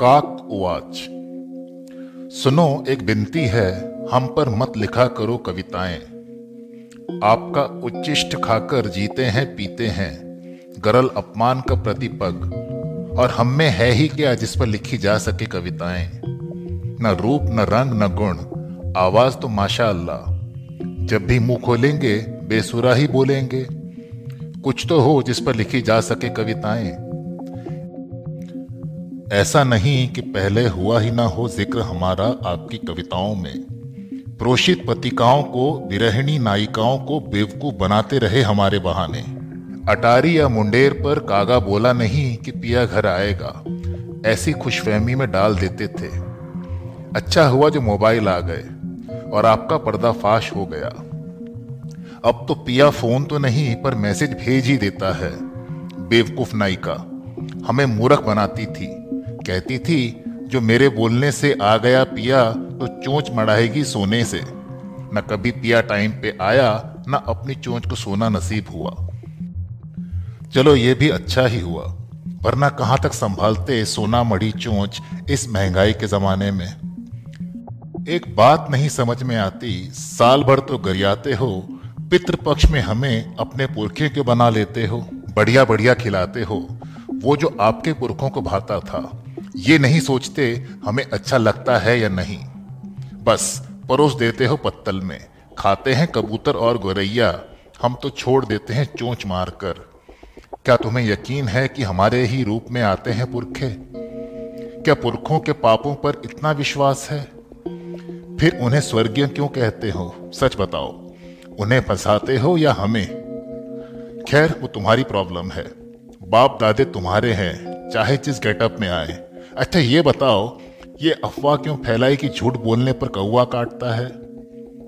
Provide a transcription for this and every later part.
काक उवाच सुनो, एक बिनती है, हम पर मत लिखा करो कविताएँ। आपका उच्चिष्ट खाकर जीते हैं, पीते हैं। गरल अपमान का प्रतिपग। और हम में है ही क्या जिस पर लिखी जा सके कविताएँ? न रूप, न रंग, न गुण। आवाज़ तो माशा अल्लाह जब भी मुँह खोलेंगे, बेसुरा ही बोलेंगे। कुछ तो हो जिस पर लिखी जा सके कविताएँ। ऐसा नहीं कि पहले हुआ ही ना हो ज़िक्र हमारा आपकी कविताओं में। प्रोषित पतिकाओं को, विरहिणी नायिकाओं को बेवकूफ़ बनाते रहे हमारे बहाने। अटारी या मुंडेर पर कागा बोला नहीं कि पिया घर आएगा। ऐसी खुशफहमी में डाल देते थे। अच्छा हुआ जो मोबाइल आ गए और आपका पर्दाफाश हो गया। अब तो पिया फ़ोन तो नहीं, पर मैसेज भेज ही देता है। बेवकूफ़ नायिका, हमें मूर्ख बनाती थी। कहती थी, जो मेरे बोलने से आ गया पिया तो चोंच मढ़ाएगी सोने से। न कभी पिया टाइम पे आया, न अपनी चोंच को सोना नसीब हुआ। चलो ये भी अच्छा ही हुआ, वरना कहाँ तक संभालते सोना मढ़ी चोंच इस महँगाई के जमाने में? एक बात नहीं समझ में आती, साल भर तो गरियाते हो, पितृपक्ष में हमें अपने पुरखे क्यों बना लेते हो बढ़िया बढ़िया खिलाते हो? वो जो आपके पुरखों को भाता था। ये नहीं सोचते हमें अच्छा लगता है या नहीं। बस, परोस देते हो पत्तल में। खाते हैं कबूतर और गोरैया। हम तो छोड़ देते हैं चोंच मार कर क्या तुम्हें यकीन है कि हमारे ही रूप में आते हैं पुरखे? क्या पुरखों के पापों पर इतना विश्वास है? फिर उन्हें स्वर्गीय क्यों कहते हो? सच बताओ। उन्हें फंसाते हो या हमें? खैर, वो तुम्हारी प्रॉब्लम है। बाप दादे तुम्हारे हैं, चाहे जिस गेटअप में आए। अच्छा ये बताओ, ये अफवाह क्यों फैलाई कि झूठ बोलने पर कौआ काटता है?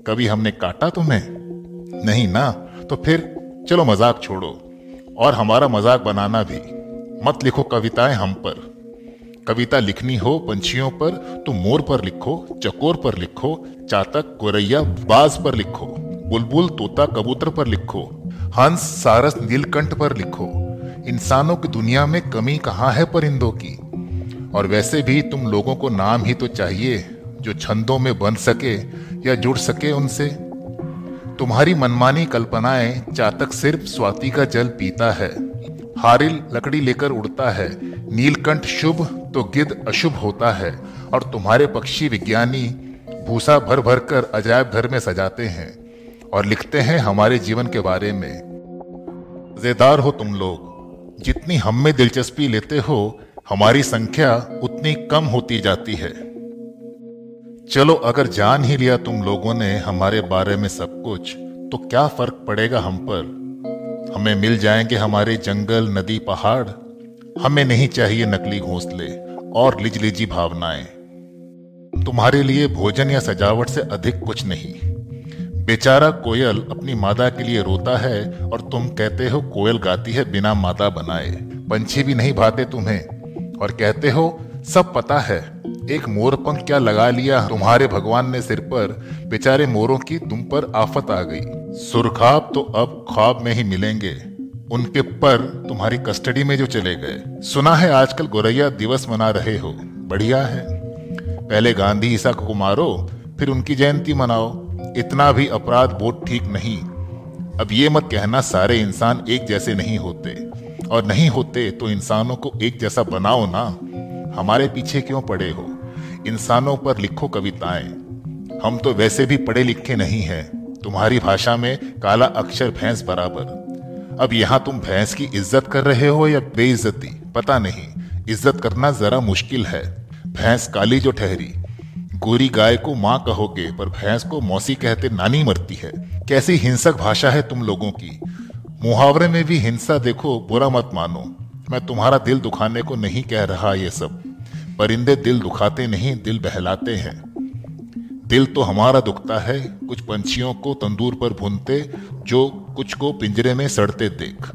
कभी हमने काटा तुम्हें? नहीं ना? तो फिर, चलो मज़ाक छोड़ो, और हमारा मज़ाक बनाना भी। मत लिखो कविताएँ हम पर। कविता लिखनी हो पंछियों पर तो मोर पर लिखो, चकोर पर लिखो, चातक गोरैया बाज पर लिखो, बुलबुल, तोता, कबूतर पर लिखो, हंस, सारस, नीलकंठ पर लिखो। इंसानों की दुनिया में कमी कहाँ है परिंदों की? और वैसे भी तुम लोगों को नाम ही तो चाहिए, जो छंदों में बन सके या जुड़ सके उनसे। तुम्हारी मनमानी कल्पनाएँ चातक सिर्फ़ स्वाति का जल पीता है। हारिल लकड़ी लेकर उड़ता है। नीलकंठ शुभ तो गिद्ध अशुभ होता है। और तुम्हारे पक्षी विज्ञानी भूसा भर भर कर अजायब घर में सजाते हैं और लिखते हैं हमारे जीवन के बारे में। मज़ेदार हो तुम लोग। जितनी हम में दिलचस्पी लेते हो हमारी संख्या उतनी कम होती जाती है। चलो, अगर जान ही लिया तुम लोगों ने हमारे बारे में सब कुछ तो क्या फ़र्क पड़ेगा हम पर? हमें मिल जाएँगे हमारे जंगल, नदी, पहाड़। हमें नहीं चाहिए नकली घोंसले और लिजलिजी भावनाएँ। तुम्हारे लिए भोजन या सजावट से अधिक कुछ नहीं। बेचारा कोयल अपनी मादा के लिए रोता है और तुम कहते हो कोयल गाती है बिना मादा बनाए। पंछी भी नहीं भाते तुम्हें। और कहते हो, सब पता है, एक मोर पंख क्या लगा लिया तुम्हारे भगवान ने सिर पर, बेचारे मोरों की तुम पर आफत आ गई। सुरखाब तो अब ख्वाब में ही मिलेंगे, उनके पर तुम्हारी कस्टडी में जो चले गए। सुना है आजकल गोरैया दिवस मना रहे हो, बढ़िया है। पहले गांधी ईसा को मारो, फिर उनकी जयंती मनाओ, इतना भी अपराध बोध ठीक नहीं। अब ये मत कहना सारे इंसान एक जैसे नहीं होते। और नहीं होते तो इंसानों को एक जैसा बनाओ ना। हमारे पीछे क्यों पड़े हो? इंसानों पर लिखो कविताएँ। हम तो वैसे भी पढ़े लिखे नहीं हैं। तुम्हारी भाषा में काला अक्षर भैंस बराबर। अब यहाँ तुम भैंस की इज़्ज़त कर रहे हो या बेइज्जती? पता नहीं। इज़्ज़त करना जरा मुश्किल है। भैंस काली जो ठहरी। गोरी गाय को माँ कहोगे, पर भैंस को मौसी कहते नानी मरती है। कैसी हिंसक भाषा है तुम लोगों की। मुहावरे में भी हिंसा देखो, बुरा मत मानो। मैं तुम्हारा दिल दुखाने को नहीं कह रहा ये सब। परिंदे दिल दुखाते नहीं, दिल बहलाते हैं। दिल तो हमारा दुखता है, कुछ पंछियों को तंदूर पर भूनते, जो कुछ को पिंजरे में सड़ते देख।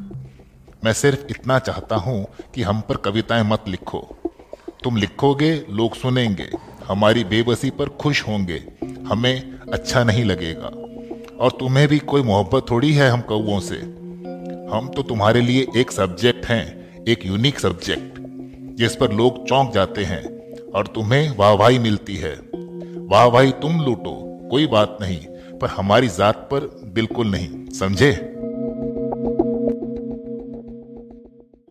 मैं सिर्फ़ इतना चाहता हूँ कि हम पर कविताएँ मत लिखो। तुम लिखोगे, लोग सुनेंगे। हमारी बेबसी पर खुश होंगे। हमें अच्छा नहीं लगेगा। और तुम्हें भी कोई मोहब्बत थोड़ी है हम कौओं से। हम तो तुम्हारे लिए एक सब्जेक्ट हैं, एक यूनिक सब्जेक्ट जिस पर लोग चौंक जाते हैं और तुम्हें वाहवाही मिलती है। वाहवाही तुम लूटो, कोई बात नहीं, पर हमारी जात पर बिल्कुल नहीं, समझे?